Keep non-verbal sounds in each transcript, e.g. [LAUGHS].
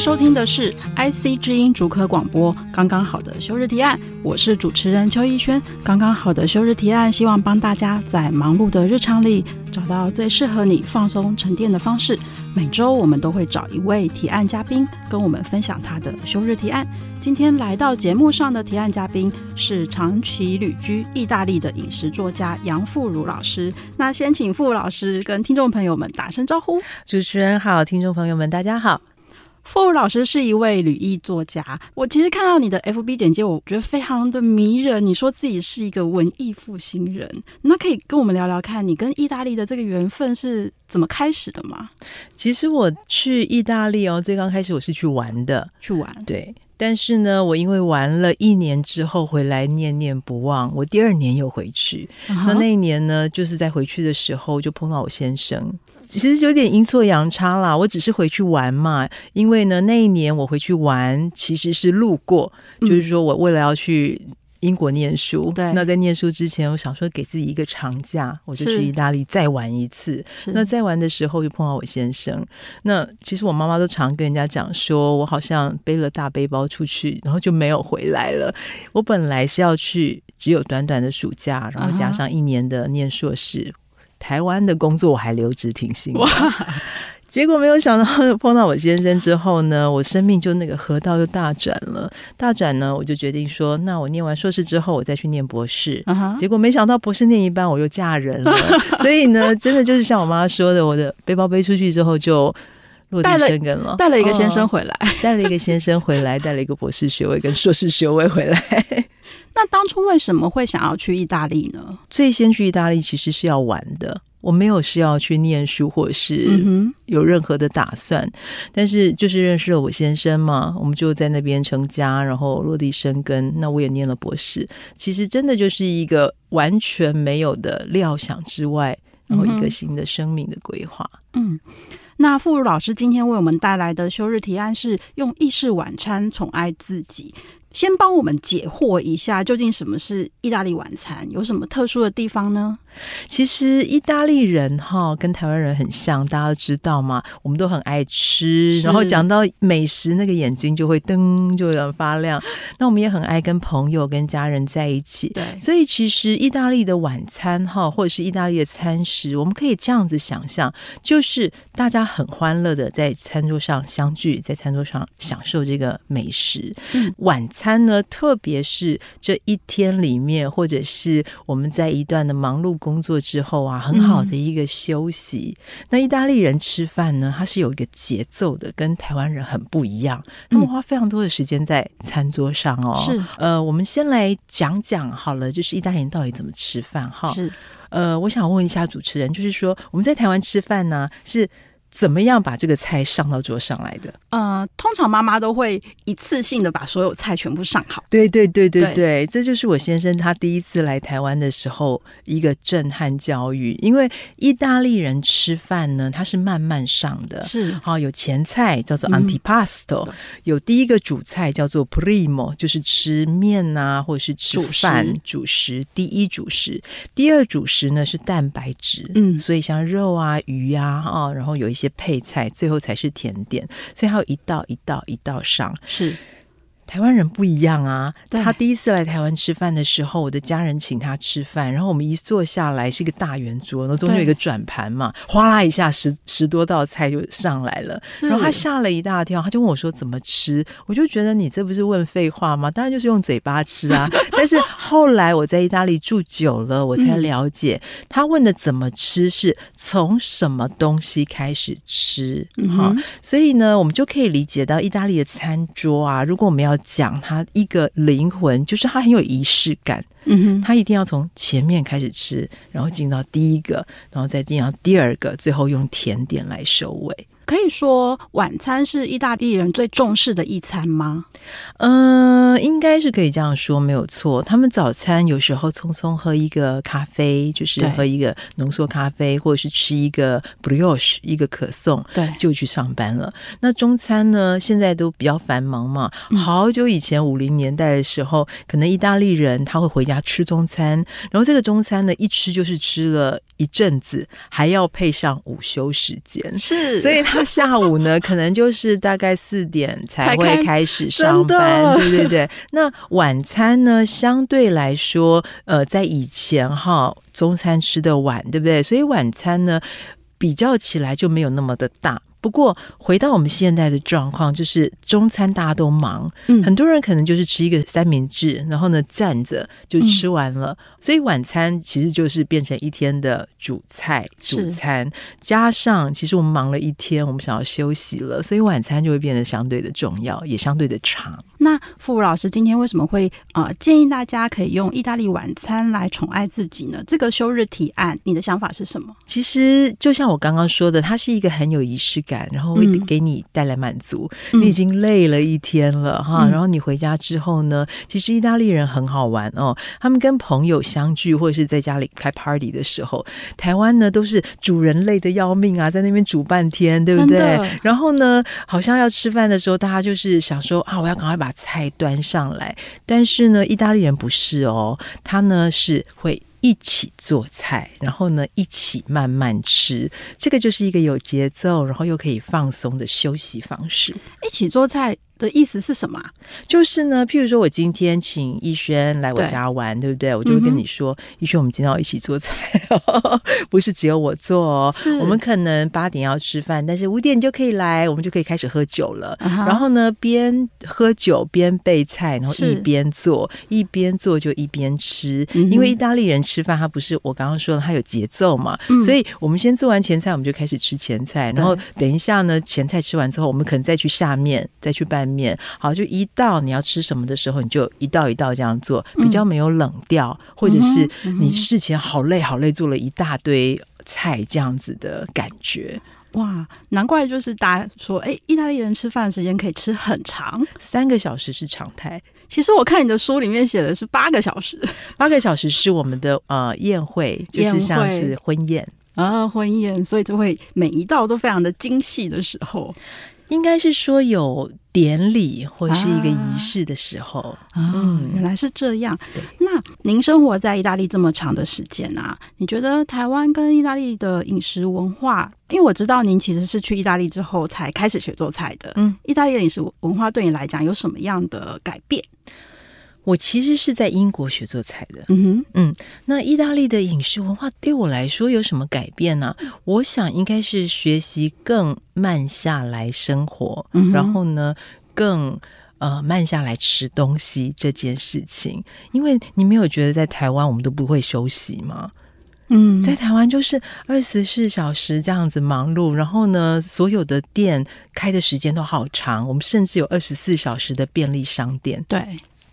收听的是 IC 之音主科广播，刚刚好的休日提案，我是主持人邱逸轩。刚刚好的休日提案，希望帮大家在忙碌的日常里找到最适合你放松沉淀的方式。每周我们都会找一位提案嘉宾跟我们分享他的休日提案。今天来到节目上的提案嘉宾是长期旅居意大利的饮食作家杨富如老师。那先请富如老师跟听众朋友们打声招呼。主持人好，听众朋友们大家好。馥如老师是一位旅艺作家，我其实看到你的 FB 简介，我觉得非常的迷人。你说自己是一个文艺复兴人，那可以跟我们聊聊看你跟意大利的这个缘分是怎么开始的吗？其实我去意大利哦，最刚开始我是去玩的，去玩，对。但是呢，我因为玩了一年之后回来念念不忘，我第二年又回去。Uh -huh. 那那一年呢，就是在回去的时候就碰到我先生，其实有点阴错阳差啦。我只是回去玩嘛，因为呢那一年我回去玩其实是路过，嗯、就是说我为了要去。英国念书，对。那在念书之前，我想说给自己一个长假，我就去意大利再玩一次。那在玩的时候，就碰到我先生。那其实我妈妈都常跟人家讲说，我好像背了大背包出去，然后就没有回来了。我本来是要去，只有短短的暑假，然后加上一年的念硕士，uh -huh. 台湾的工作我还留职停薪。哇！结果没有想到碰到我先生之后呢，我生命就那个河道就大转了。大转呢，我就决定说，那我念完硕士之后，我再去念博士。Uh -huh. 结果没想到博士念一半，我又嫁人了。[LAUGHS] 所以呢，真的就是像我妈说的，我的背包背出去之后就落地生根了，带了一个先生回来，[LAUGHS] 带了一个先生回来，带了一个博士学位跟硕士学位回来。那当初为什么会想要去意大利呢？最先去意大利其实是要玩的。我没有是要去念书，或是有任何的打算，嗯，但是就是认识了我先生嘛，我们就在那边成家，然后落地生根。那我也念了博士，其实真的就是一个完全没有的料想之外，然后一个新的生命的规划。嗯，那馥如老师今天为我们带来的休日提案是用意式晚餐宠爱自己。先帮我们解惑一下，究竟什么是意大利晚餐？有什么特殊的地方呢？其实意大利人哈跟台湾人很像，大家都知道嘛，我们都很爱吃，然后讲到美食，那个眼睛就会噔就有点发亮。那我们也很爱跟朋友、跟家人在一起。对，所以其实意大利的晚餐哈，或者是意大利的餐食，我们可以这样子想象，就是大家很欢乐的在餐桌上相聚，在餐桌上享受这个美食。嗯，晚餐。餐呢，特别是这一天里面，或者是我们在一段的忙碌工作之后啊，很好的一个休息。嗯、那意大利人吃饭呢，它是有一个节奏的，跟台湾人很不一样。他们花非常多的时间在餐桌上哦。是，呃，我们先来讲讲好了，就是意大利人到底怎么吃饭哈。是，呃，我想问一下主持人，就是说我们在台湾吃饭呢，是怎么样把这个菜上到桌上来的？呃，通常妈妈都会一次性的把所有菜全部上好。对对对对对，对，这就是我先生他第一次来台湾的时候一个震撼教育。因为意大利人吃饭呢，他是慢慢上的，是好、哦、有前菜叫做 antipasto，、嗯、有第一个主菜叫做 primo，就是吃面啊，或者是吃饭主食，主食。第一主食，第二主食呢是蛋白质，嗯，所以像肉啊、鱼啊，啊，然后有一些些配菜，最后才是甜点，所以还有一道一道一道上是。台湾人不一样啊！他第一次来台湾吃饭的时候，我的家人请他吃饭，然后我们一坐下来是一个大圆桌，然后中间有一个转盘嘛，哗啦一下十十多道菜就上来了，然后他吓了一大跳，他就问我说怎么吃？我就觉得你这不是问废话吗？当然就是用嘴巴吃啊！[LAUGHS] 但是后来我在意大利住久了，我才了解，嗯、他问的怎么吃是从什么东西开始吃哈、嗯。所以呢，我们就可以理解到意大利的餐桌啊，如果我们要讲他一个灵魂，就是他很有仪式感。嗯哼，他一定要从前面开始吃，然后进到第一个，然后再进到第二个，最后用甜点来收尾。可以说晚餐是意大利人最重视的一餐吗？嗯、呃，应该是可以这样说，没有错。他们早餐有时候匆匆喝一个咖啡，就是喝一个浓缩咖啡，或者是吃一个 brioche 一个可颂，对，就去上班了。那中餐呢？现在都比较繁忙嘛。好久以前五零年代的时候，可能意大利人他会回家吃中餐，然后这个中餐呢，一吃就是吃了一阵子，还要配上午休时间，是，所以他。下午呢，可能就是大概四点才会开始上班，对对对。那晚餐呢，相对来说，呃，在以前哈，中餐吃的晚，对不对？所以晚餐呢，比较起来就没有那么的大。不过，回到我们现在的状况，就是中餐大家都忙，嗯，很多人可能就是吃一个三明治，然后呢站着就吃完了，嗯，所以晚餐其实就是变成一天的主菜、主餐，加上其实我们忙了一天，我们想要休息了，所以晚餐就会变得相对的重要，也相对的长。那馥如老师今天为什么会啊、呃、建议大家可以用意大利晚餐来宠爱自己呢？这个休日提案，你的想法是什么？其实就像我刚刚说的，它是一个很有仪式感，然后会给你带来满足。嗯、你已经累了一天了哈，然后你回家之后呢，其实意大利人很好玩哦，他们跟朋友相聚或者是在家里开 party 的时候，台湾呢都是主人累得要命啊，在那边煮半天，对不对？然后呢，好像要吃饭的时候，大家就是想说啊，我要赶快把菜端上来，但是呢，意大利人不是哦，他呢是会一起做菜，然后呢一起慢慢吃，这个就是一个有节奏，然后又可以放松的休息方式。一起做菜。的意思是什么？就是呢，譬如说，我今天请逸轩来我家玩，对，对不对？我就会跟你说，逸、嗯、轩，我们今天要一起做菜，[LAUGHS] 不是只有我做哦。我们可能八点要吃饭，但是五点你就可以来，我们就可以开始喝酒了。Uh -huh. 然后呢，边喝酒边备菜，然后一边做，一边做就一边吃。因为意大利人吃饭，他不是我刚刚说的，他有节奏嘛、嗯。所以我们先做完前菜，我们就开始吃前菜，然后等一下呢，前菜吃完之后，我们可能再去下面，再去拌。面好，就一道你要吃什么的时候，你就一道一道这样做，比较没有冷掉，嗯、或者是你事前好累好累做了一大堆菜这样子的感觉。哇，难怪就是大家说，哎，意大利人吃饭的时间可以吃很长，三个小时是常态。其实我看你的书里面写的是八个小时，八个小时是我们的呃宴会，就是像是婚宴啊婚宴，所以就会每一道都非常的精细的时候。应该是说有典礼或是一个仪式的时候，啊、嗯，原来是这样。那您生活在意大利这么长的时间啊，你觉得台湾跟意大利的饮食文化？因为我知道您其实是去意大利之后才开始学做菜的。嗯，意大利的饮食文化对你来讲有什么样的改变？我其实是在英国学做菜的，嗯哼，嗯，那意大利的饮食文化对我来说有什么改变呢？我想应该是学习更慢下来生活，嗯、然后呢，更呃慢下来吃东西这件事情。因为你没有觉得在台湾我们都不会休息吗？嗯，在台湾就是二十四小时这样子忙碌，然后呢，所有的店开的时间都好长，我们甚至有二十四小时的便利商店，对。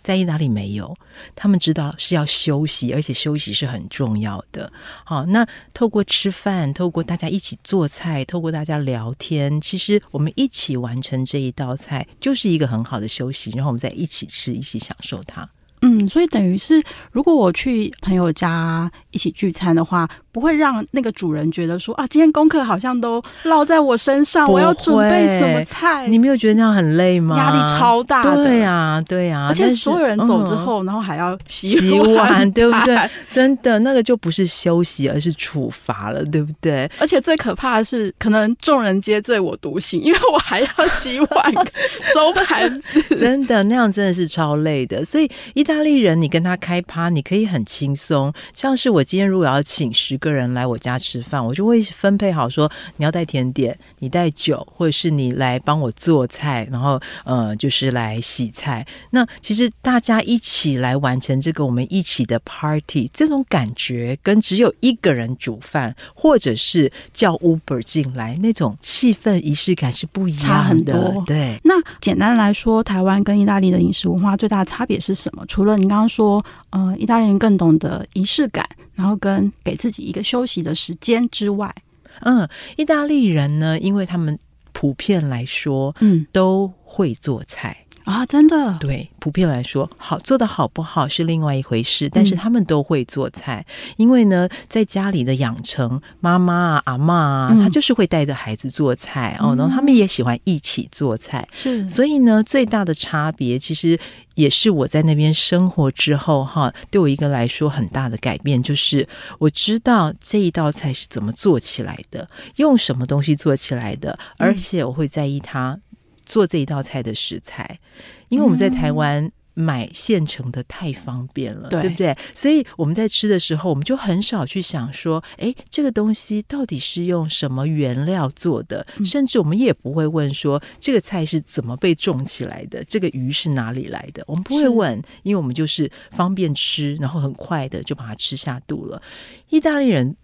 在意大利没有，他们知道是要休息，而且休息是很重要的。好，那透过吃饭，透过大家一起做菜，透过大家聊天，其实我们一起完成这一道菜，就是一个很好的休息。然后我们再一起吃，一起享受它。嗯，所以等于是，如果我去朋友家一起聚餐的话，不会让那个主人觉得说啊，今天功课好像都落在我身上，我要准备什么菜？你没有觉得那样很累吗？压力超大的。对呀、啊，对呀、啊，而且所有人走之后，嗯、然后还要洗碗，洗碗，对不对？[LAUGHS] 真的，那个就不是休息，而是处罚了，对不对？而且最可怕的是，可能众人皆醉我独醒，因为我还要洗碗、[LAUGHS] 收盘子。真的，那样真的是超累的。所以意大利人，你跟他开趴，你可以很轻松。像是我今天如果要请十个。个人来我家吃饭，我就会分配好说，你要带甜点，你带酒，或者是你来帮我做菜，然后呃，就是来洗菜。那其实大家一起来完成这个我们一起的 party，这种感觉跟只有一个人煮饭，或者是叫 Uber 进来那种气氛仪式感是不一样的。差很多。对。那简单来说，台湾跟意大利的饮食文化最大的差别是什么？除了你刚刚说，呃，意大利人更懂得仪式感，然后跟给自己一个休息的时间之外，嗯，意大利人呢，因为他们普遍来说，嗯，都会做菜。啊，真的，对，普遍来说，好做的好不好是另外一回事，但是他们都会做菜，嗯、因为呢，在家里的养成，妈妈啊、阿嬷啊，他、嗯、就是会带着孩子做菜、嗯、哦，然后他们也喜欢一起做菜，是，所以呢，最大的差别其实也是我在那边生活之后哈，对我一个来说很大的改变，就是我知道这一道菜是怎么做起来的，用什么东西做起来的，而且我会在意它。做这一道菜的食材，因为我们在台湾买现成的太方便了，嗯、对不对？所以我们在吃的时候，我们就很少去想说，哎，这个东西到底是用什么原料做的？嗯、甚至我们也不会问说，这个菜是怎么被种起来的？这个鱼是哪里来的？我们不会问，因为我们就是方便吃，然后很快的就把它吃下肚了。意大利人。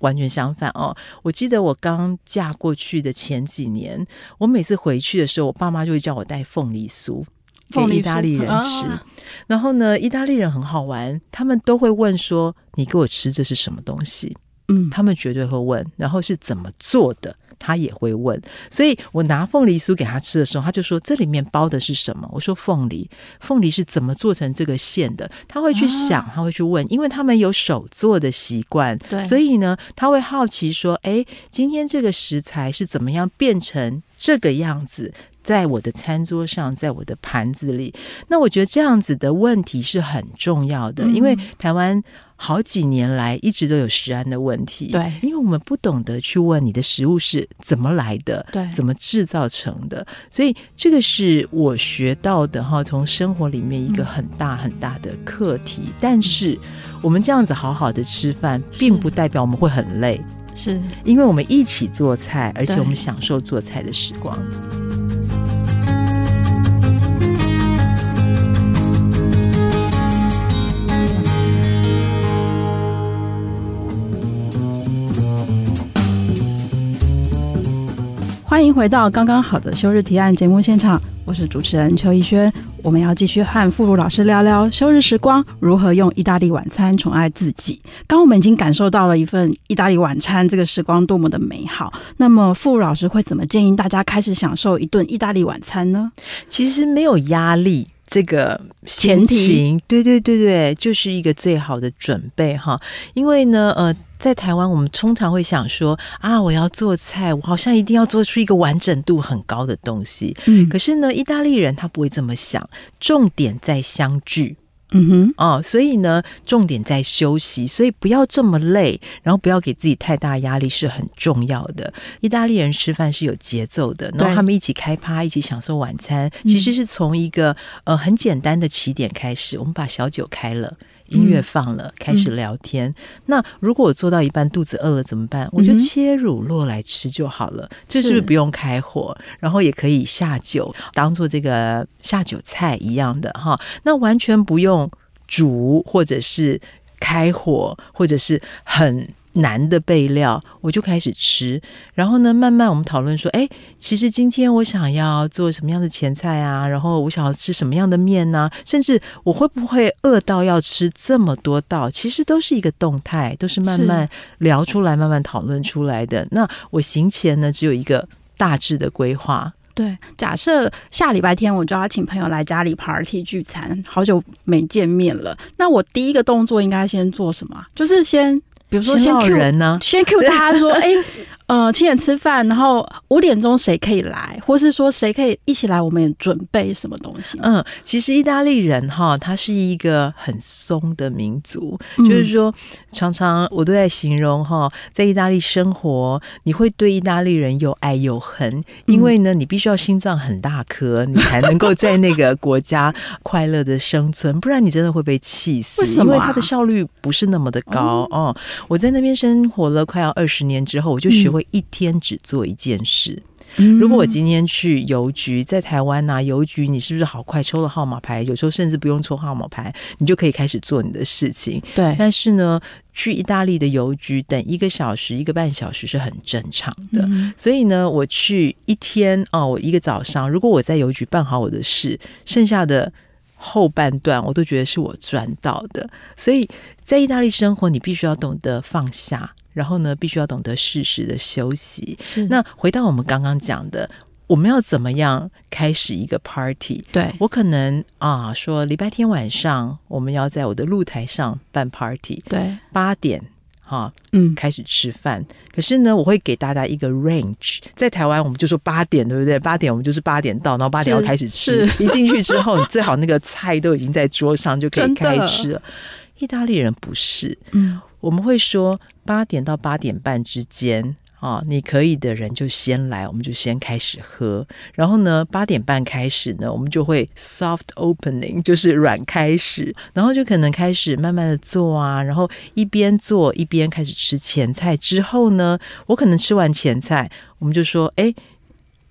完全相反哦！我记得我刚嫁过去的前几年，我每次回去的时候，我爸妈就会叫我带凤梨酥给意大利人吃。啊、然后呢，意大利人很好玩，他们都会问说：“你给我吃这是什么东西？”嗯，他们绝对会问，然后是怎么做的。他也会问，所以我拿凤梨酥给他吃的时候，他就说：“这里面包的是什么？”我说：“凤梨，凤梨是怎么做成这个馅的？”他会去想，他会去问，因为他们有手做的习惯，对，所以呢，他会好奇说：“哎，今天这个食材是怎么样变成这个样子，在我的餐桌上，在我的盘子里？”那我觉得这样子的问题是很重要的，嗯、因为台湾。好几年来一直都有食安的问题，对，因为我们不懂得去问你的食物是怎么来的，对，怎么制造成的，所以这个是我学到的哈，从生活里面一个很大很大的课题。嗯、但是我们这样子好好的吃饭，并不代表我们会很累，是。因为我们一起做菜，而且我们享受做菜的时光。欢迎回到刚刚好的休日提案节目现场，我是主持人邱逸轩。我们要继续和馥如老师聊聊休日时光如何用意大利晚餐宠爱自己。刚我们已经感受到了一份意大利晚餐，这个时光多么的美好。那么馥如老师会怎么建议大家开始享受一顿意大利晚餐呢？其实没有压力，这个前提，对对对对，就是一个最好的准备哈。因为呢，呃。在台湾，我们通常会想说啊，我要做菜，我好像一定要做出一个完整度很高的东西。嗯，可是呢，意大利人他不会这么想，重点在相聚。嗯哼，哦，所以呢，重点在休息，所以不要这么累，然后不要给自己太大压力是很重要的。意大利人吃饭是有节奏的，然后他们一起开趴，一起享受晚餐，其实是从一个呃很简单的起点开始，我们把小酒开了。音乐放了，开始聊天。嗯、那如果我做到一半肚子饿了怎么办？我就切乳酪来吃就好了。这、嗯、是不是不用开火？然后也可以下酒，当做这个下酒菜一样的哈。那完全不用煮，或者是开火，或者是很。难的备料，我就开始吃。然后呢，慢慢我们讨论说，哎，其实今天我想要做什么样的前菜啊？然后我想要吃什么样的面呢、甚至我会不会饿到要吃这么多道？其实都是一个动态，都是慢慢聊出来、慢慢讨论出来的。那我行前呢，只有一个大致的规划。对，假设下礼拜天我就要请朋友来家里 party 聚餐，好久没见面了。那我第一个动作应该先做什么？就是先。比如说先 Q 人呢，先 Q 大家说，[LAUGHS] 哎，呃七点吃饭，然后五点钟谁可以来，或是说谁可以一起来，我们也准备什么东西？嗯，其实意大利人哈，他是一个很松的民族，嗯、就是说常常我都在形容哈，在意大利生活，你会对意大利人又爱又恨，因为呢，你必须要心脏很大颗，你才能够在那个国家快乐的生存，不然你真的会被气死。为什么？因为他的效率不是那么的高哦。我在那边生活了快要二十年之后，我就学会一天只做一件事。如果我今天去邮局，在台湾呐，邮局你是不是好快抽了号码牌？有时候甚至不用抽号码牌，你就可以开始做你的事情。对。但是呢，去意大利的邮局等一个小时、一个半小时是很正常的。所以呢，我去一天哦，我一个早上，如果我在邮局办好我的事，剩下的后半段我都觉得是我赚到的。所以在意大利生活，你必须要懂得放下。然后呢，必须要懂得适时的休息。是。那回到我们刚刚讲的，我们要怎么样开始一个 party？对，我可能啊，说礼拜天晚上我们要在我的露台上办 party。对，八点哈，嗯，开始吃饭。可是呢，我会给大家一个 range。在台湾，我们就说八点，对不对？八点我们就是八点到，然后八点要开始吃。一进去之后，你最好那个菜都已经在桌上，就可以开吃了。意大利人不是，嗯。我们会说八点到八点半之间啊，你可以的人就先来，我们就先开始喝。然后呢，八点半开始呢，我们就会 soft opening，就是软开始，然后就可能开始慢慢的做啊，然后一边做一边开始吃前菜。之后呢，我可能吃完前菜，我们就说，哎，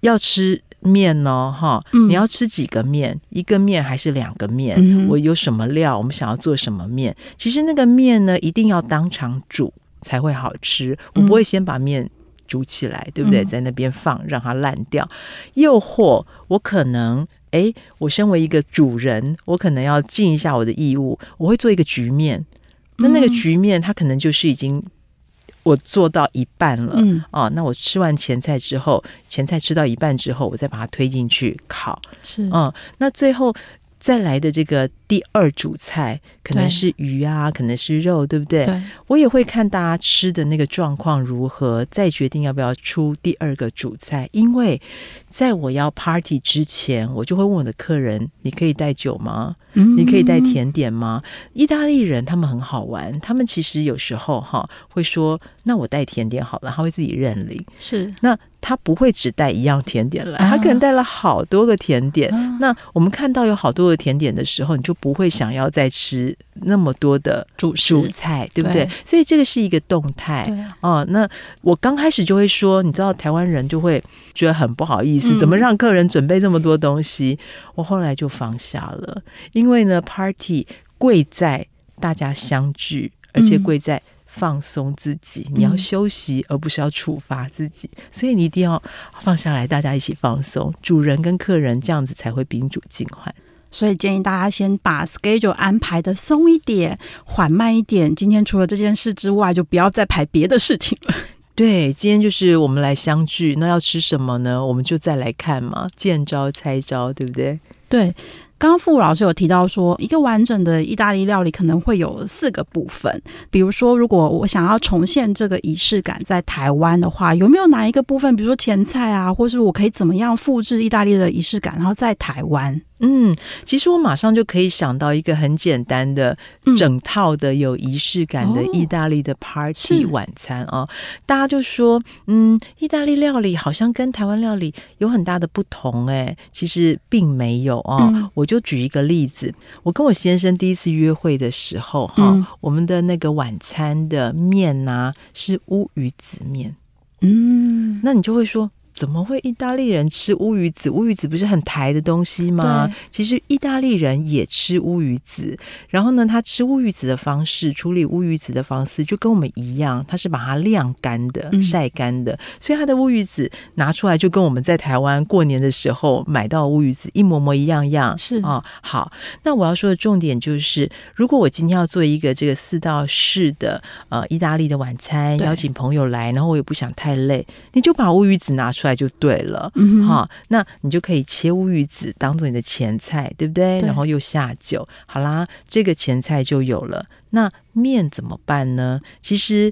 要吃。面呢，哈，你要吃几个面？嗯、一个面还是两个面？嗯、我有什么料？我们想要做什么面？其实那个面呢，一定要当场煮才会好吃。我不会先把面煮起来，嗯、对不对？在那边放让它烂掉。又或我可能，哎，我身为一个主人，我可能要尽一下我的义务，我会做一个局面。那那个局面，它可能就是已经。我做到一半了，嗯，哦，那我吃完前菜之后，前菜吃到一半之后，我再把它推进去烤，是，嗯，那最后再来的这个第二主菜可能是鱼啊，可能是肉，对不对？对，我也会看大家吃的那个状况如何，再决定要不要出第二个主菜，因为。在我要 party 之前，我就会问我的客人：“你可以带酒吗？嗯、你可以带甜点吗？”意大利人他们很好玩，他们其实有时候哈会说：“那我带甜点好了。”他会自己认领。是，那他不会只带一样甜点来，他可能带了好多个甜点。啊、那我们看到有好多个甜点的时候，你就不会想要再吃那么多的主主菜，对不对？对，所以这个是一个动态。哦、那我刚开始就会说，你知道台湾人就会觉得很不好意思。怎么让客人准备这么多东西？嗯、我后来就放下了，因为呢，party 贵在大家相聚，而且贵在放松自己。嗯、你要休息，而不是要处罚自己，所以你一定要放下来，大家一起放松。主人跟客人这样子才会宾主尽欢。所以建议大家先把 schedule 安排的松一点，缓慢一点。今天除了这件事之外，就不要再排别的事情了。对，今天就是我们来相聚，那要吃什么呢？我们就再来看嘛，见招拆招，对不对？对。刚刚傅老师有提到说，一个完整的意大利料理可能会有四个部分。比如说，如果我想要重现这个仪式感在台湾的话，有没有哪一个部分，比如说前菜啊，或是我可以怎么样复制意大利的仪式感，然后在台湾？嗯，其实我马上就可以想到一个很简单的整套的有仪式感的意大利的 party 晚餐啊。哦，大家就说，嗯，意大利料理好像跟台湾料理有很大的不同，哎，其实并没有啊。哦嗯，我。就举一个例子，我跟我先生第一次约会的时候，哈、嗯，我们的那个晚餐的面呢、啊、是乌鱼子面，嗯，那你就会说。怎么会意大利人吃乌鱼子？乌鱼子不是很台的东西吗？其实意大利人也吃乌鱼子。然后呢，他吃乌鱼子的方式，处理乌鱼子的方式就跟我们一样，他是把它晾干的、晒干的。嗯、所以他的乌鱼子拿出来就跟我们在台湾过年的时候买到乌鱼子一模模一样样。是啊、哦，好。那我要说的重点就是，如果我今天要做一个这个四道式的呃意大利的晚餐，邀请朋友来，然后我也不想太累，你就把乌鱼子拿出来。就对了，嗯哼，好，那你就可以切乌鱼子当做你的前菜，对不对？对，然后又下酒，好啦，这个前菜就有了。那面怎么办呢？其实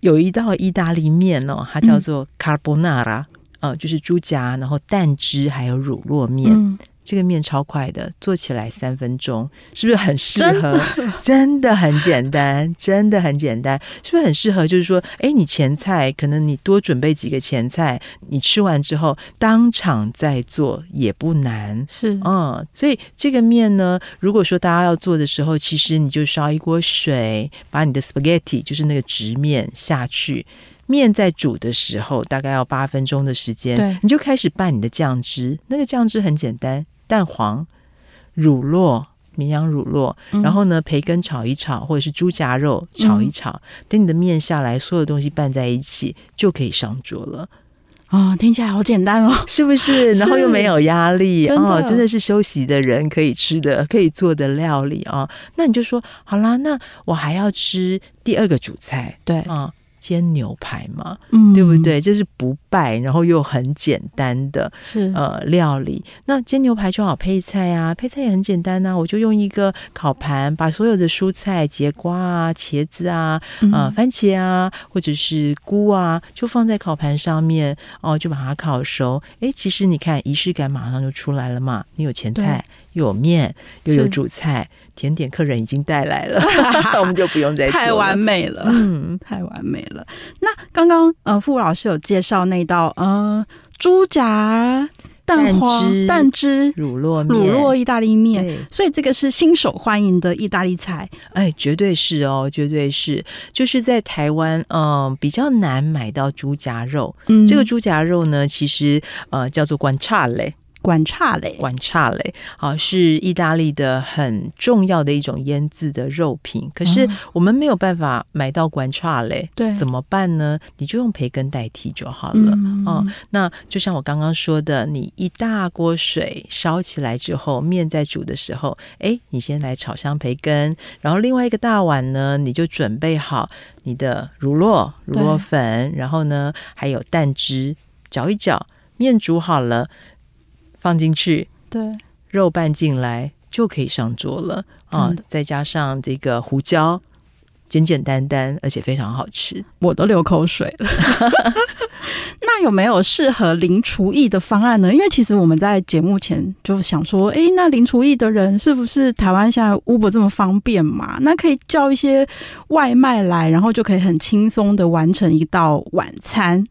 有一道意大利面哦，它叫做 carbonara，呃，就是猪夹，然后蛋汁还有乳酪面。嗯这个面超快的，做起来三分钟，是不是很适合？真的，[LAUGHS] 真的很简单，真的很简单，是不是很适合？就是说，哎，你前菜可能你多准备几个前菜，你吃完之后当场再做也不难。是，嗯，所以这个面呢，如果说大家要做的时候，其实你就烧一锅水，把你的 spaghetti 就是那个直面下去。面在煮的时候，大概要八分钟的时间，对，你就开始拌你的酱汁。那个酱汁很简单，蛋黄、乳酪、绵羊乳酪，嗯、然后呢，培根炒一炒，或者是猪夹肉炒一炒。嗯、等你的面下来，所有东西拌在一起，就可以上桌了。啊、哦，听起来好简单哦，是不是？[LAUGHS] 然后又没有压力哦，真的是休息的人可以吃的、可以做的料理啊、哦。那你就说好啦，那我还要吃第二个主菜，对啊。哦煎牛排嘛，嗯，对不对？就是不败，然后又很简单的，是呃料理。那煎牛排就好配菜啊，配菜也很简单呐、啊。我就用一个烤盘，把所有的蔬菜，节瓜啊、茄子啊、嗯、呃番茄啊，或者是菇啊，就放在烤盘上面哦，就把它烤熟。哎，其实你看仪式感马上就出来了嘛。你有前菜，又有面，又有主菜。甜点客人已经带来了，那 [LAUGHS] 我们就不用再做。太完美了，嗯，太完美了。那刚刚呃，傅老师有介绍那道呃猪夹蛋黄蛋汁，乳酪乳酪意大利面，所以这个是新手欢迎的意大利菜。哎，绝对是哦，绝对是。就是在台湾，嗯、呃，比较难买到猪夹肉。嗯，这个猪夹肉呢，其实呃叫做 guanciale。管差嘞，管差嘞，啊，是意大利的很重要的一种腌制的肉品。可是我们没有办法买到管差嘞，对，怎么办呢？你就用培根代替就好了。嗯、哦，那就像我刚刚说的，你一大锅水烧起来之后，面在煮的时候，哎，你先来炒香培根，然后另外一个大碗呢，你就准备好你的乳酪、乳酪粉，然后呢还有蛋汁，搅一搅，面煮好了。放进去，对，肉拌进来就可以上桌了啊！再加上这个胡椒，简简单单，而且非常好吃，我都流口水了。[LAUGHS] 那有没有适合零厨艺的方案呢？因为其实我们在节目前就想说，哎，那零厨艺的人是不是台湾现在 Uber 这么方便嘛？那可以叫一些外卖来，然后就可以很轻松的完成一道晚餐。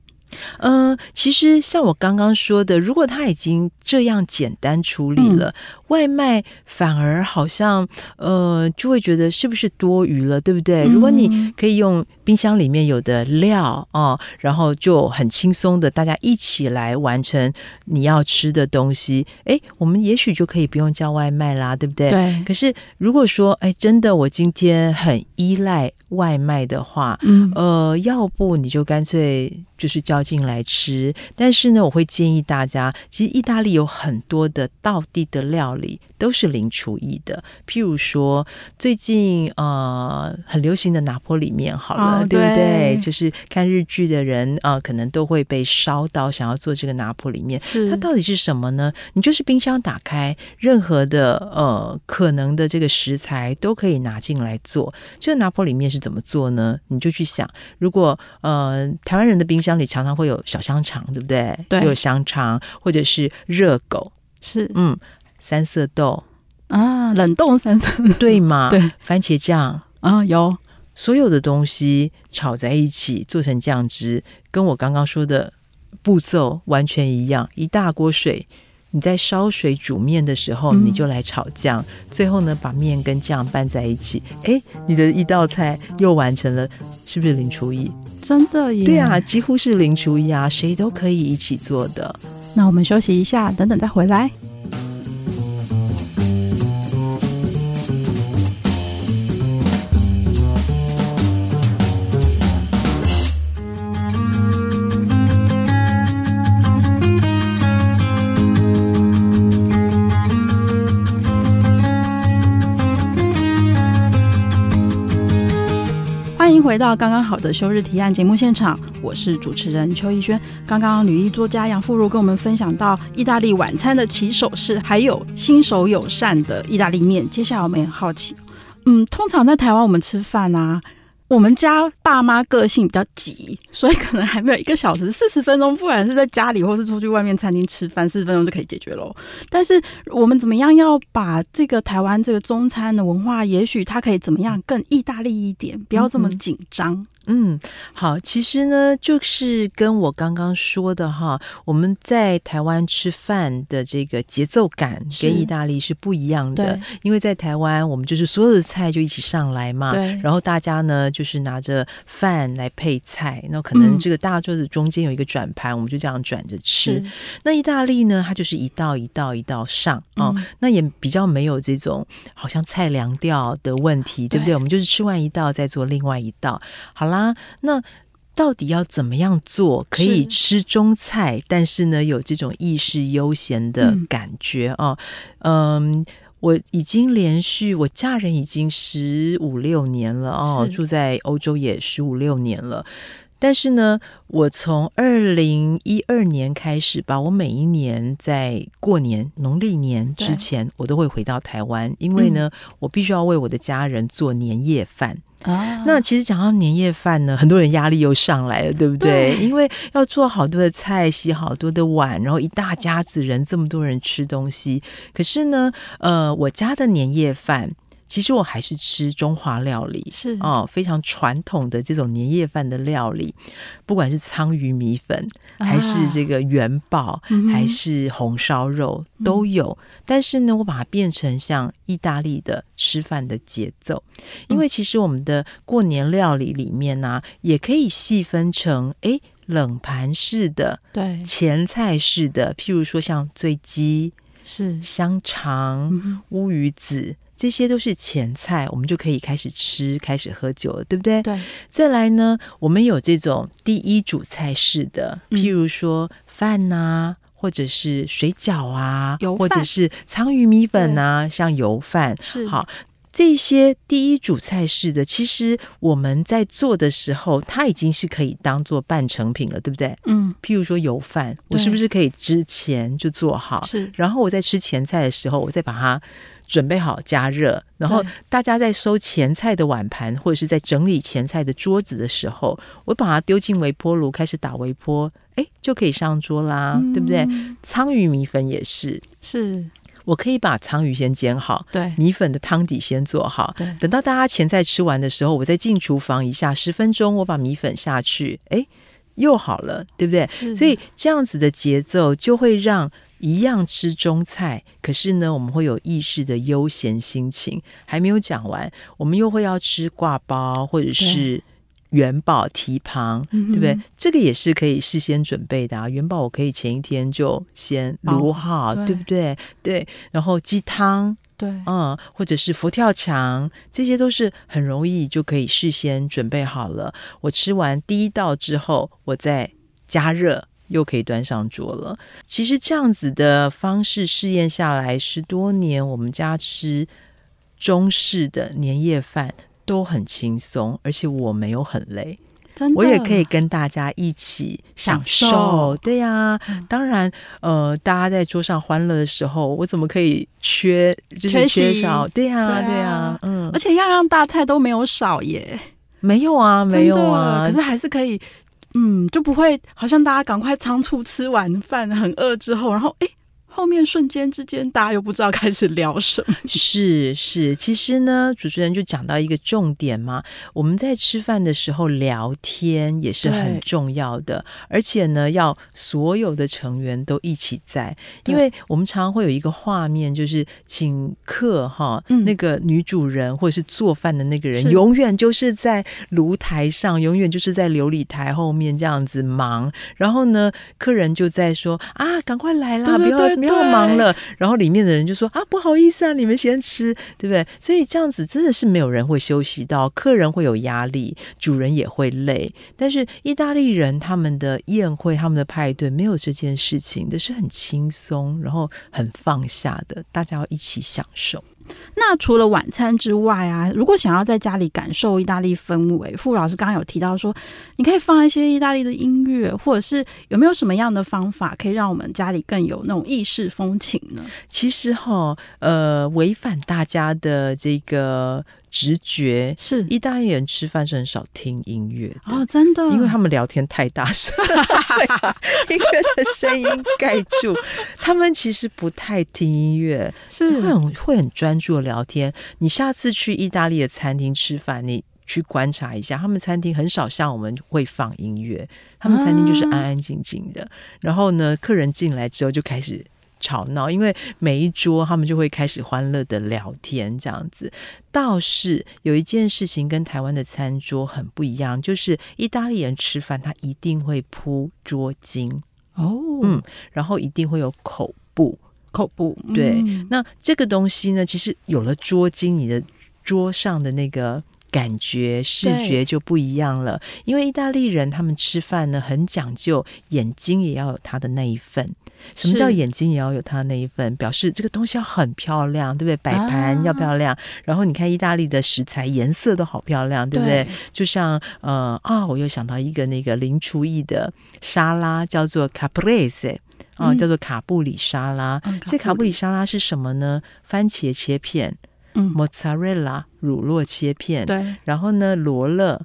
嗯、呃，其实像我刚刚说的，如果他已经这样简单处理了，嗯、外卖反而好像呃就会觉得是不是多余了，对不对？嗯、如果你可以用冰箱里面有的料啊、哦，然后就很轻松的大家一起来完成你要吃的东西，哎，我们也许就可以不用叫外卖啦，对不对？对。可是如果说哎，真的我今天很依赖外卖的话，嗯，呃，要不你就干脆就是叫进来吃。但是呢，我会建议大家，其实意大利有很多的道地的料理都是零厨艺的。譬如说，最近呃很流行的拿坡里面，好了，哦、对不对？就是看日剧的人啊、呃，可能都会被烧到想要做这个拿坡里面。它到底是什么呢？你就是冰箱打开，任何的呃可能的这个食材都可以拿进来做。这个拿坡里面是怎么做呢？你就去想，如果呃台湾人的冰箱里常常会有小香肠，对不对？对，有香肠或者是热狗，是嗯，三色豆啊，冷冻三色豆对吗？对，番茄酱啊，有所有的东西炒在一起做成酱汁，跟我刚刚说的步骤完全一样，一大锅水。你在烧水煮面的时候，你就来炒酱，嗯、最后呢，把面跟酱拌在一起，哎，你的一道菜又完成了，是不是零厨艺？真的耶！对啊，几乎是零厨艺啊，谁都可以一起做的。那我们休息一下，等等再回来。回到刚刚好的休日提案节目现场，我是主持人邱逸轩。刚刚女艺作家杨富如跟我们分享到意大利晚餐的起手式，还有新手友善的意大利面。接下来我们也好奇，嗯，通常在台湾我们吃饭啊，我们家爸妈个性比较急，所以可能还没有一个小时四十分钟，不管是在家里或是出去外面餐厅吃饭，四十分钟就可以解决喽。但是我们怎么样要把这个台湾这个中餐的文化，也许它可以怎么样更意大利一点，不要这么紧张。嗯嗯，好，其实呢，就是跟我刚刚说的哈，我们在台湾吃饭的这个节奏感跟意大利是不一样的，因为在台湾我们就是所有的菜就一起上来嘛，对，然后大家呢就是拿着饭来配菜，那可能这个大桌子中间有一个转盘，嗯，我们就这样转着吃。那意大利呢，它就是一道一道一道上哦，嗯，那也比较没有这种好像菜凉掉的问题，对不对？我们就是吃完一道再做另外一道，好啦。啊，那到底要怎么样做可以吃中菜，但是呢，有这种意式悠闲的感觉啊？嗯，我已经连续我嫁人已经十五六年了哦，住在欧洲也十五六年了。但是呢，我从二零一二年开始吧，我每一年在过年农历年之前，我都会回到台湾，因为呢，嗯、我必须要为我的家人做年夜饭。啊，那其实讲到年夜饭呢，很多人压力又上来了，对不对？对，因为要做好多的菜，洗好多的碗，然后一大家子人这么多人吃东西。可是呢，呃，我家的年夜饭。其实我还是吃中华料理，是。哦，非常传统的这种年夜饭的料理，不管是苍鱼米粉，还是这个元宝，啊、还是红烧肉、嗯、都有。但是呢，我把它变成像意大利的吃饭的节奏，因为其实我们的过年料理里面呢、啊，也可以细分成哎冷盘式的，对。前菜式的，譬如说像醉鸡是。香肠、嗯、乌鱼子。这些都是前菜，我们就可以开始吃，开始喝酒了，对不对？对。再来呢，我们有这种第一主菜式的，譬如说饭呐、啊，或者是水饺啊，或者是苍鱼米粉啊，像油饭。是。好，这些第一主菜式的，其实我们在做的时候，它已经是可以当做半成品了，对不对？嗯。譬如说油饭，我是不是可以之前就做好？是。然后我在吃前菜的时候，我再把它。准备好加热，然后大家在收前菜的碗盘或者是在整理前菜的桌子的时候，我把它丢进微波炉，开始打微波，哎，就可以上桌啦，嗯、对不对？鲳鱼米粉也是，是。我可以把鲳鱼先煎好，对，米粉的汤底先做好，对，等到大家前菜吃完的时候，我再进厨房一下，十分钟，我把米粉下去，哎，又好了，对不对？所以这样子的节奏就会让。一样吃中菜，可是呢，我们会有意识的悠闲心情。还没有讲完，我们又会要吃挂包或者是元宝蹄膀，对不对？这个也是可以事先准备的啊。元宝我可以前一天就先卤好，对不对？对。然后鸡汤，对，嗯，或者是佛跳墙，这些都是很容易就可以事先准备好了。我吃完第一道之后，我再加热。又可以端上桌了。其实这样子的方式试验下来十多年，我们家吃中式的年夜饭都很轻松，而且我没有很累。我也可以跟大家一起享受。享受对呀、啊，当然，呃，大家在桌上欢乐的时候，我怎么可以缺？就是缺少？对呀、啊，对呀、啊，嗯。而且样样大菜都没有少耶。没有啊，没有啊，可是还是可以。嗯，就不会好像大家赶快仓促吃完饭，很饿之后，然后诶。后面瞬间之间，大家又不知道开始聊什么。[LAUGHS] 是是，其实呢，主持人就讲到一个重点嘛，我们在吃饭的时候聊天也是很重要的，而且呢，要所有的成员都一起在，因为我们常常会有一个画面，就是请客哈，那个女主人或者是做饭的那个人，永远就是在炉台上，永远就是在琉璃台后面这样子忙，然后呢，客人就在说啊，赶快来啦，不要。不要忙了，然后里面的人就说啊，不好意思啊，你们先吃，对不对？所以这样子真的是没有人会休息到，客人会有压力，主人也会累。但是意大利人他们的宴会、他们的派对没有这件事情，都是很轻松，然后很放下的，大家要一起享受。那除了晚餐之外啊，如果想要在家里感受意大利氛围，傅老师刚刚有提到说，你可以放一些意大利的音乐，或者是有没有什么样的方法可以让我们家里更有那种意式风情呢？其实哈，呃，违反大家的这个直觉是意大利人吃饭是很少听音乐的哦，真的，因为他们聊天太大声，[LAUGHS] 音乐的声音盖住，他们其实不太听音乐，是会很会很专注的聊天。你下次去意大利的餐厅吃饭，你去观察一下，他们餐厅很少像我们会放音乐，他们餐厅就是安安静静的。然后呢，客人进来之后就开始。吵闹，因为每一桌他们就会开始欢乐的聊天，这样子。倒是有一件事情跟台湾的餐桌很不一样，就是意大利人吃饭他一定会铺桌巾哦，嗯，然后一定会有口布，口布。对，嗯、那这个东西呢，其实有了桌巾，你的桌上的那个。感觉视觉就不一样了，因为意大利人他们吃饭呢很讲究，眼睛也要有他的那一份。什么叫眼睛也要有他的那一份？表示这个东西要很漂亮，对不对？摆盘要漂亮。啊、然后你看意大利的食材颜色都好漂亮，对不对？对就像呃啊，我又想到一个那个零厨艺的沙拉，叫做卡布雷斯啊，叫做卡布里沙拉。嗯、这卡布里沙拉是什么呢？番茄切片。嗯，莫扎瑞拉乳酪切片，对，然后呢，罗勒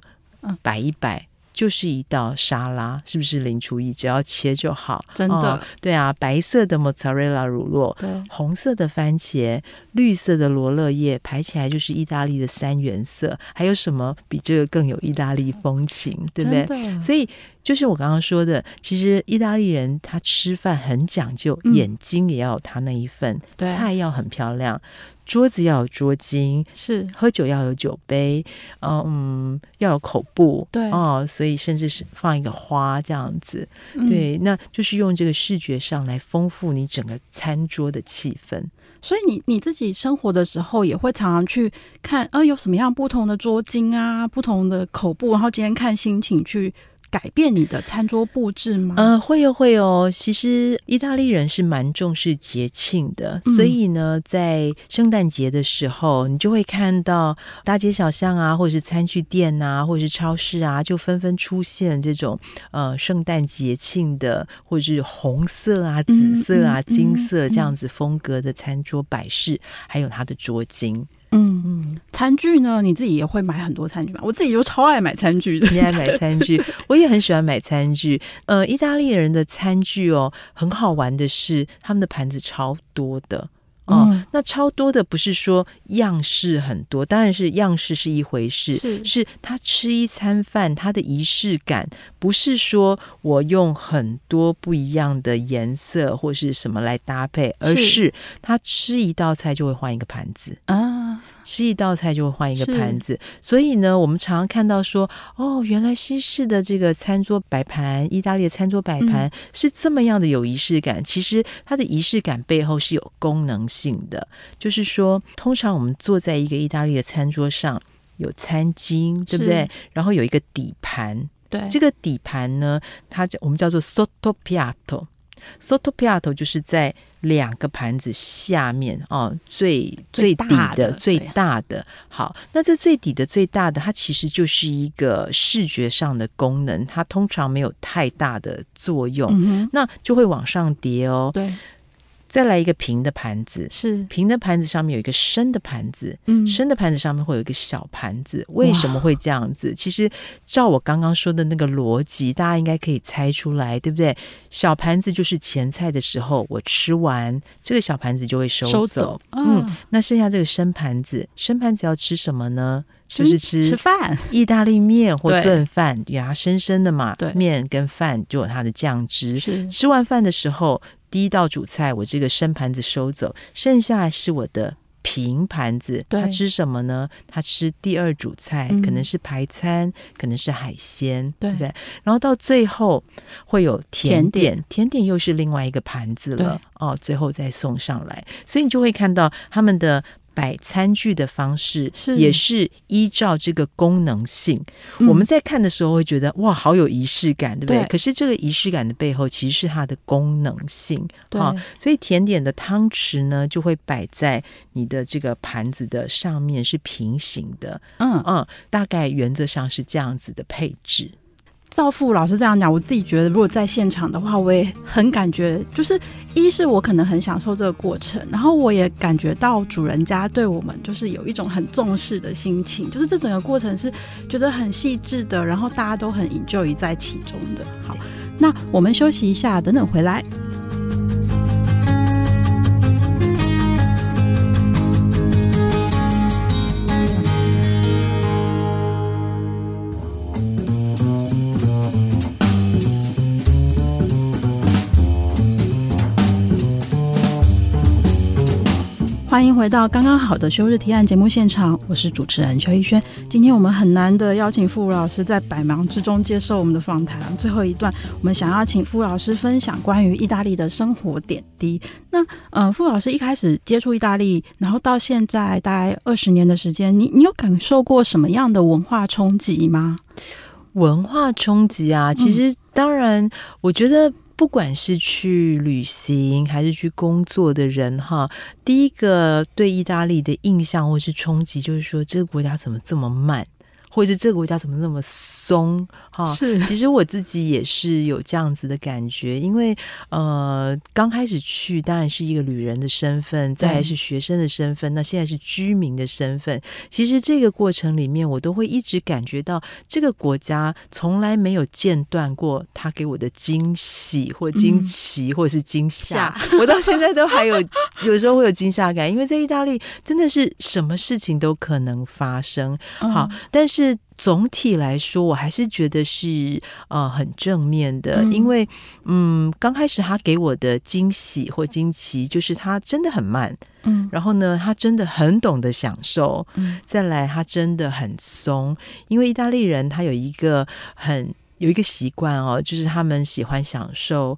摆一摆，就是一道沙拉，是不是零厨艺？只要切就好，真的，哦，对啊，白色的莫扎瑞拉乳酪，对，红色的番茄，绿色的罗勒叶，排起来就是意大利的三原色。还有什么比这个更有意大利风情？对不对？所以就是我刚刚说的，其实意大利人他吃饭很讲究，嗯，眼睛也要有他那一份，菜要很漂亮。桌子要有桌巾，是喝酒要有酒杯，嗯，要有口布，对哦，所以甚至是放一个花这样子，嗯、对，那就是用这个视觉上来丰富你整个餐桌的气氛。所以你你自己生活的时候也会常常去看，呃，有什么样不同的桌巾啊，不同的口布，然后今天看心情去。改变你的餐桌布置吗？呃，会哦，会哦。其实意大利人是蛮重视节庆的，嗯、所以呢，在圣诞节的时候，你就会看到大街小巷啊，或者是餐具店啊，或者是超市啊，就纷纷出现这种呃圣诞节庆的，或者是红色啊、紫色啊、嗯、金色这样子风格的餐桌摆饰，嗯、还有它的桌巾。嗯嗯，餐具呢？你自己也会买很多餐具吗？我自己就超爱买餐具的。你爱买餐具，[LAUGHS] 我也很喜欢买餐具。呃，意大利人的餐具哦，很好玩的是，他们的盘子超多的。哦，嗯、那超多的不是说样式很多，当然是样式是一回事，是，是他吃一餐饭，他的仪式感不是说我用很多不一样的颜色或是什么来搭配，而是他吃一道菜就会换一个盘子啊。吃一道菜就会换一个盘子，所以呢，我们常常看到说，哦，原来西式的这个餐桌摆盘，意大利的餐桌摆盘是这么样的有仪式感。嗯、其实它的仪式感背后是有功能性的，就是说，通常我们坐在一个意大利的餐桌上，有餐巾，对不对？然后有一个底盘，对，这个底盘呢，它叫我们叫做 sottopiatto。Sottopiatto 就是在两个盘子下面哦，最最底的最大的。好，那这最底的最大的，它其实就是一个视觉上的功能，它通常没有太大的作用，嗯、那就会往上叠哦。对。再来一个平的盘子，是平的盘子上面有一个深的盘子，嗯，深的盘子上面会有一个小盘子。为什么会这样子？其实照我刚刚说的那个逻辑，大家应该可以猜出来，对不对？小盘子就是前菜的时候，我吃完这个小盘子就会收走，收走啊、嗯，那剩下这个深盘子，深盘子要吃什么呢？就是吃吃饭，意大利面或炖饭，对呀，深深的嘛，对，面跟饭就有它的酱汁。吃完饭的时候。第一道主菜，我这个生盘子收走，剩下是我的平盘子。他吃什么呢？他吃第二主菜，嗯、可能是排餐，可能是海鲜，对，对不对？然后到最后会有甜点，甜点，甜点又是另外一个盘子了。哦，最后再送上来，所以你就会看到他们的。摆餐具的方式是也是依照这个功能性。嗯、我们在看的时候会觉得哇，好有仪式感，对不对？对，可是这个仪式感的背后其实是它的功能性。对、哦，所以甜点的汤匙呢，就会摆在你的这个盘子的上面，是平行的。嗯嗯，大概原则上是这样子的配置。赵父老师这样讲，我自己觉得，如果在现场的话，我也很感觉，就是一是我可能很享受这个过程，然后我也感觉到主人家对我们就是有一种很重视的心情，就是这整个过程是觉得很细致的，然后大家都很 enjoy 在其中的。好，那我们休息一下，等等回来。欢迎回到刚刚好的休日提案节目现场，我是主持人邱逸轩。今天我们很难得邀请傅老师在百忙之中接受我们的访谈。最后一段，我们想要请傅老师分享关于意大利的生活点滴。那呃，傅老师一开始接触意大利，然后到现在大概二十年的时间，你你有感受过什么样的文化冲击吗？文化冲击啊，其实当然，我觉得。不管是去旅行还是去工作的人，哈，第一个对意大利的印象或是冲击，就是说这个国家怎么这么慢。或者是这个国家怎么那么松？哈，是。其实我自己也是有这样子的感觉，因为呃，刚开始去当然是一个旅人的身份，再来是学生的身份，那现在是居民的身份。其实这个过程里面，我都会一直感觉到这个国家从来没有间断过他给我的惊喜或惊奇，或者是惊吓。嗯、我到现在都还有有时候会有惊吓感，因为在意大利真的是什么事情都可能发生。好，嗯、但是。总体来说，我还是觉得是呃很正面的，嗯、因为嗯，刚开始他给我的惊喜或惊奇，就是他真的很慢，嗯，然后呢，他真的很懂得享受，嗯，再来他真的很松，因为意大利人他有一个很有一个习惯哦，就是他们喜欢享受。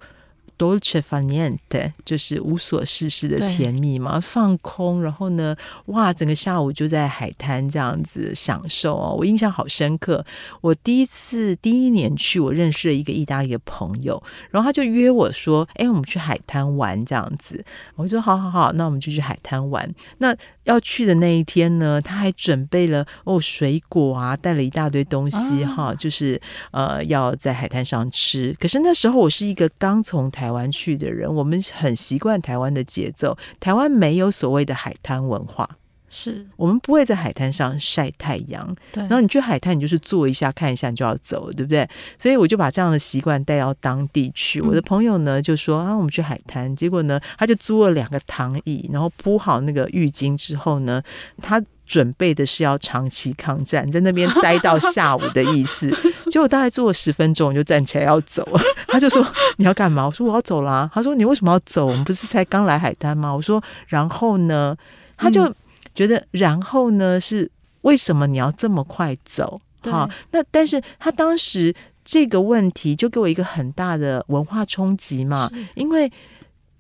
Dolce far niente 就是无所事事的甜蜜嘛，放空，然后呢，哇，整个下午就在海滩这样子享受哦，我印象好深刻。我第一次第一年去，我认识了一个意大利的朋友，然后他就约我说：“哎，我们去海滩玩这样子。”我说：“好好好，那我们就去海滩玩。”那要去的那一天呢，他还准备了哦水果啊，带了一大堆东西哈、啊，就是呃要在海滩上吃。可是那时候我是一个刚从台湾去的人，我们很习惯台湾的节奏。台湾没有所谓的海滩文化，是我们不会在海滩上晒太阳。对，然后你去海滩，你就是坐一下看一下，你就要走，对不对？所以我就把这样的习惯带到当地去。我的朋友呢就说啊，我们去海滩。结果呢，他就租了两个躺椅，然后铺好那个浴巾之后呢，他。准备的是要长期抗战，在那边待到下午的意思。[LAUGHS] 结果大概坐了十分钟，我就站起来要走。他就说：“你要干嘛？”我说：“我要走啦。”他说：“你为什么要走？我们不是才刚来海滩吗？”我说：“然后呢？”他就觉得“然后呢”是为什么你要这么快走？好，那但是他当时这个问题就给我一个很大的文化冲击嘛，因为。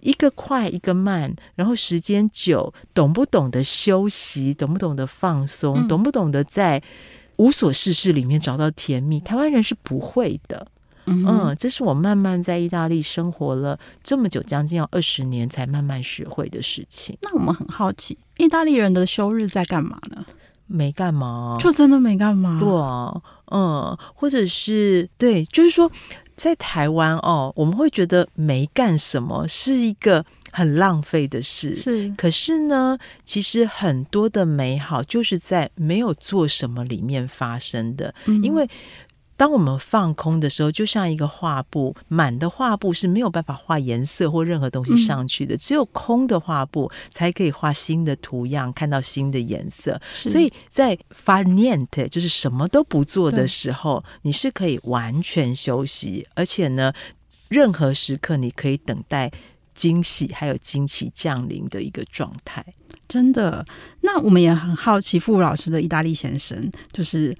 一个快，一个慢，然后时间久，懂不懂得休息，懂不懂得放松，嗯、懂不懂得在无所事事里面找到甜蜜？台湾人是不会的。嗯，嗯，这是我慢慢在意大利生活了这么久，将近要二十年才慢慢学会的事情。那我们很好奇，意大利人的休日在干嘛呢？没干嘛，就真的没干嘛。对啊，嗯，或者是对，就是说。在台湾哦，我们会觉得没干什么是一个很浪费的事。是，可是呢，其实很多的美好就是在没有做什么里面发生的，嗯、因为。当我们放空的时候，就像一个画布，满的画布是没有办法画颜色或任何东西上去的，嗯、只有空的画布才可以画新的图样，看到新的颜色。所以在 far niente 就是什么都不做的时候，你是可以完全休息，而且呢，任何时刻你可以等待惊喜还有惊奇降临的一个状态。真的，那我们也很好奇，傅老师的意大利先生就是。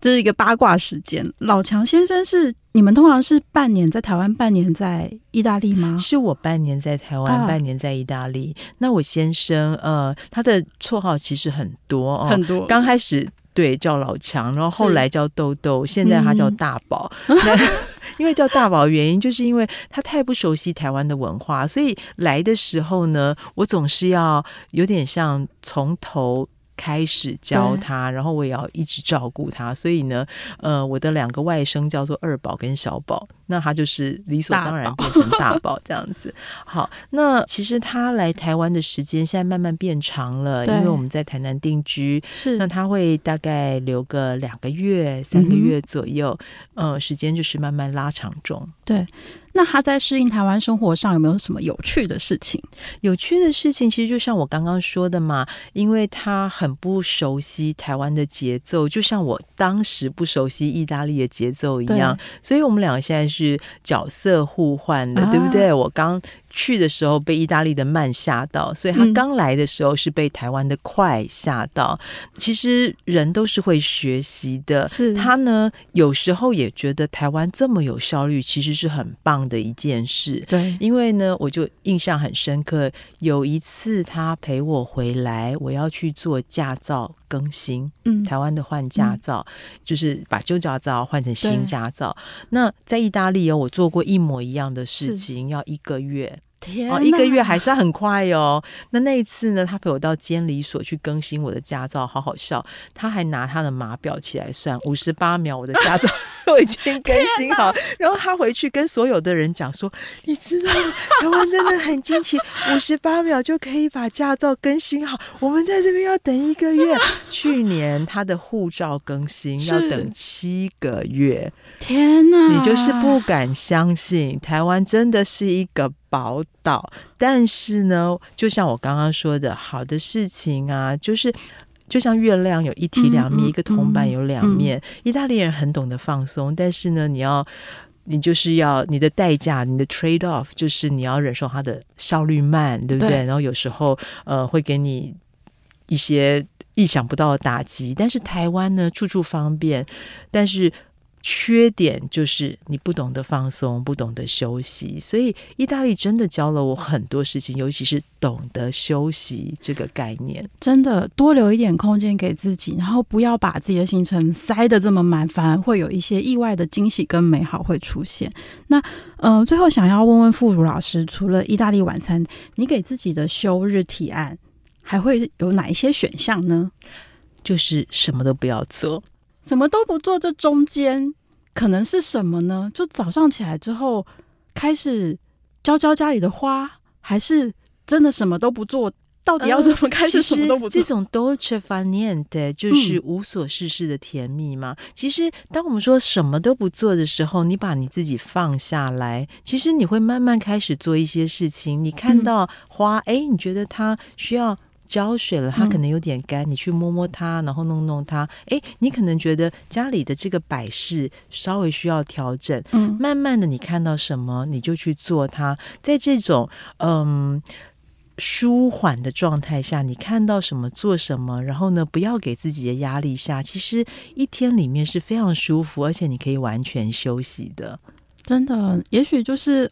这是一个八卦时间。老强先生是你们通常是半年在台湾，半年在意大利吗？是我半年在台湾，啊、半年在意大利。那我先生呃，他的绰号其实很多哦，很多。刚开始对叫老强，然后后来叫豆豆，现在他叫大宝。[LAUGHS] 因为叫大宝原因，就是因为他太不熟悉台湾的文化，所以来的时候呢，我总是要有点像从头。开始教他，然后我也要一直照顾他，所以呢，呃，我的两个外甥叫做二宝跟小宝，那他就是理所当然变成大宝这样子。[LAUGHS] 好，那其实他来台湾的时间现在慢慢变长了，因为我们在台南定居，是那他会大概留个两个月、三个月左右，嗯、呃，时间就是慢慢拉长中。对。那他在适应台湾生活上有没有什么有趣的事情？有趣的事情其实就像我刚刚说的嘛，因为他很不熟悉台湾的节奏，就像我当时不熟悉意大利的节奏一样，所以我们两个现在是角色互换的，啊、对不对？我刚。去的时候被意大利的慢吓到，所以他刚来的时候是被台湾的快吓到。嗯、其实人都是会学习的，是他呢有时候也觉得台湾这么有效率，其实是很棒的一件事。对，因为呢，我就印象很深刻，有一次他陪我回来，我要去做驾照更新，嗯，台湾的换驾照、嗯、就是把旧驾照换成新驾照。那在意大利哦，我做过一模一样的事情，要一个月。天哦，一个月还算很快哦。那那一次呢，他陪我到监理所去更新我的驾照，好好笑。他还拿他的码表起来算，五十八秒我的驾照 [LAUGHS] 都已经更新好。然后他回去跟所有的人讲说：“你知道吗？台湾真的很惊奇，五十八秒就可以把驾照更新好。我们在这边要等一个月。去年他的护照更新要等七个月。天哪！你就是不敢相信，台湾真的是一个。”宝岛，但是呢，就像我刚刚说的，好的事情啊，就是就像月亮有一体两面，嗯、一个铜板有两面。嗯、意大利人很懂得放松，但是呢，你要你就是要你的代价，你的 trade off，就是你要忍受它的效率慢，对不对？对，然后有时候呃会给你一些意想不到的打击。但是台湾呢，处处方便，但是。缺点就是你不懂得放松，不懂得休息，所以意大利真的教了我很多事情，尤其是懂得休息这个概念。真的多留一点空间给自己，然后不要把自己的行程塞得这么满，反而会有一些意外的惊喜跟美好会出现。那呃，最后想要问问馥如老师，除了意大利晚餐，你给自己的休日提案还会有哪一些选项呢？就是什么都不要做。什么都不做，这中间可能是什么呢？就早上起来之后开始浇浇家里的花，还是真的什么都不做？到底要怎么开始什么都不做？这种 dolce far niente 就是无所事事的甜蜜嘛？嗯、其实，当我们说什么都不做的时候，你把你自己放下来，其实你会慢慢开始做一些事情。你看到花，哎、嗯，你觉得它需要。浇水了，它可能有点干，嗯、你去摸摸它，然后弄弄它。哎，你可能觉得家里的这个摆饰稍微需要调整。嗯，慢慢的，你看到什么，你就去做它。在这种嗯舒缓的状态下，你看到什么做什么，然后呢，不要给自己的压力下，其实一天里面是非常舒服，而且你可以完全休息的。真的，也许就是。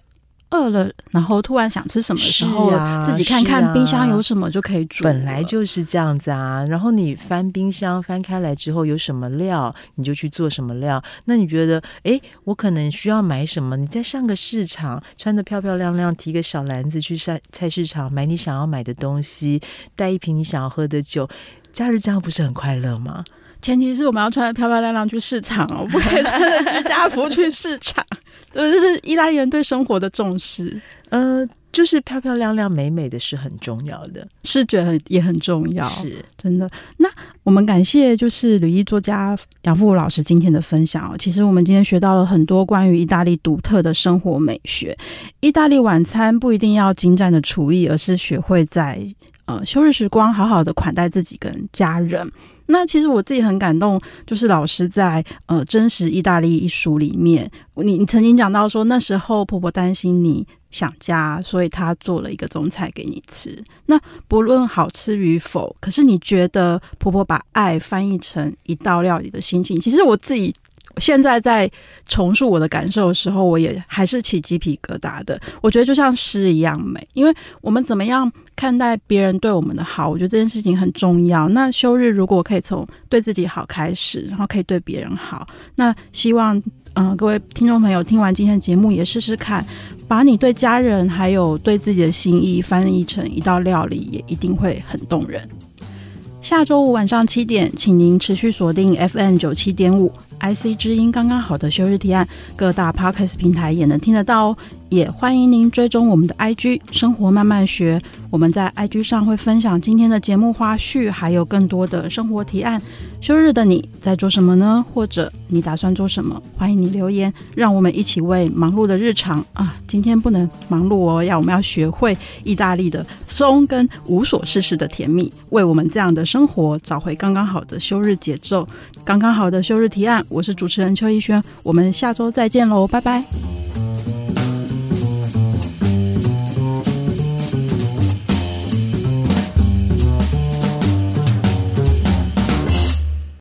饿了，然后突然想吃什么时候，啊、自己看看冰箱有什么就可以煮。本来就是这样子啊。然后你翻冰箱翻开来之后有什么料，你就去做什么料。那你觉得，哎，我可能需要买什么？你再上个市场，穿的漂漂亮亮，提个小篮子去菜菜市场买你想要买的东西，带一瓶你想要喝的酒。假日这样不是很快乐吗？前提是我们要穿的漂漂亮亮去市场哦，不可以穿着居家服去市场。对，这是意大利人对生活的重视。呃，就是漂漂亮亮、美美的是很重要的，视觉很也很重要，是真的。那我们感谢就是旅艺作家杨馥如老师今天的分享哦。其实我们今天学到了很多关于意大利独特的生活美学。意大利晚餐不一定要精湛的厨艺，而是学会在呃休日时光好好的款待自己跟家人。那其实我自己很感动，就是老师在呃《真实意大利》一书里面，你你曾经讲到说，那时候婆婆担心你想家，所以她做了一个中菜给你吃。那不论好吃与否，可是你觉得婆婆把爱翻译成一道料理的心情，其实我自己。现在在重述我的感受的时候，我也还是起鸡皮疙瘩的。我觉得就像诗一样美，因为我们怎么样看待别人对我们的好，我觉得这件事情很重要。那休日如果可以从对自己好开始，然后可以对别人好，那希望嗯、各位听众朋友听完今天的节目也试试看，把你对家人还有对自己的心意翻译成一道料理，也一定会很动人。下周五晚上七点，请您持续锁定 FM 九七点五 IC 之音，刚刚好的休日提案，各大 Podcast 平台也能听得到哦。也欢迎您追踪我们的 IG 生活慢慢学，我们在 IG 上会分享今天的节目花絮，还有更多的生活提案。休日的你在做什么呢？或者你打算做什么？欢迎你留言，让我们一起为忙碌的日常啊，今天不能忙碌哦，要我们要学会意大利的松跟无所事事的甜蜜，为我们这样的生活找回刚刚好的休日节奏，刚刚好的休日提案。我是主持人邱逸轩，我们下周再见喽，拜拜。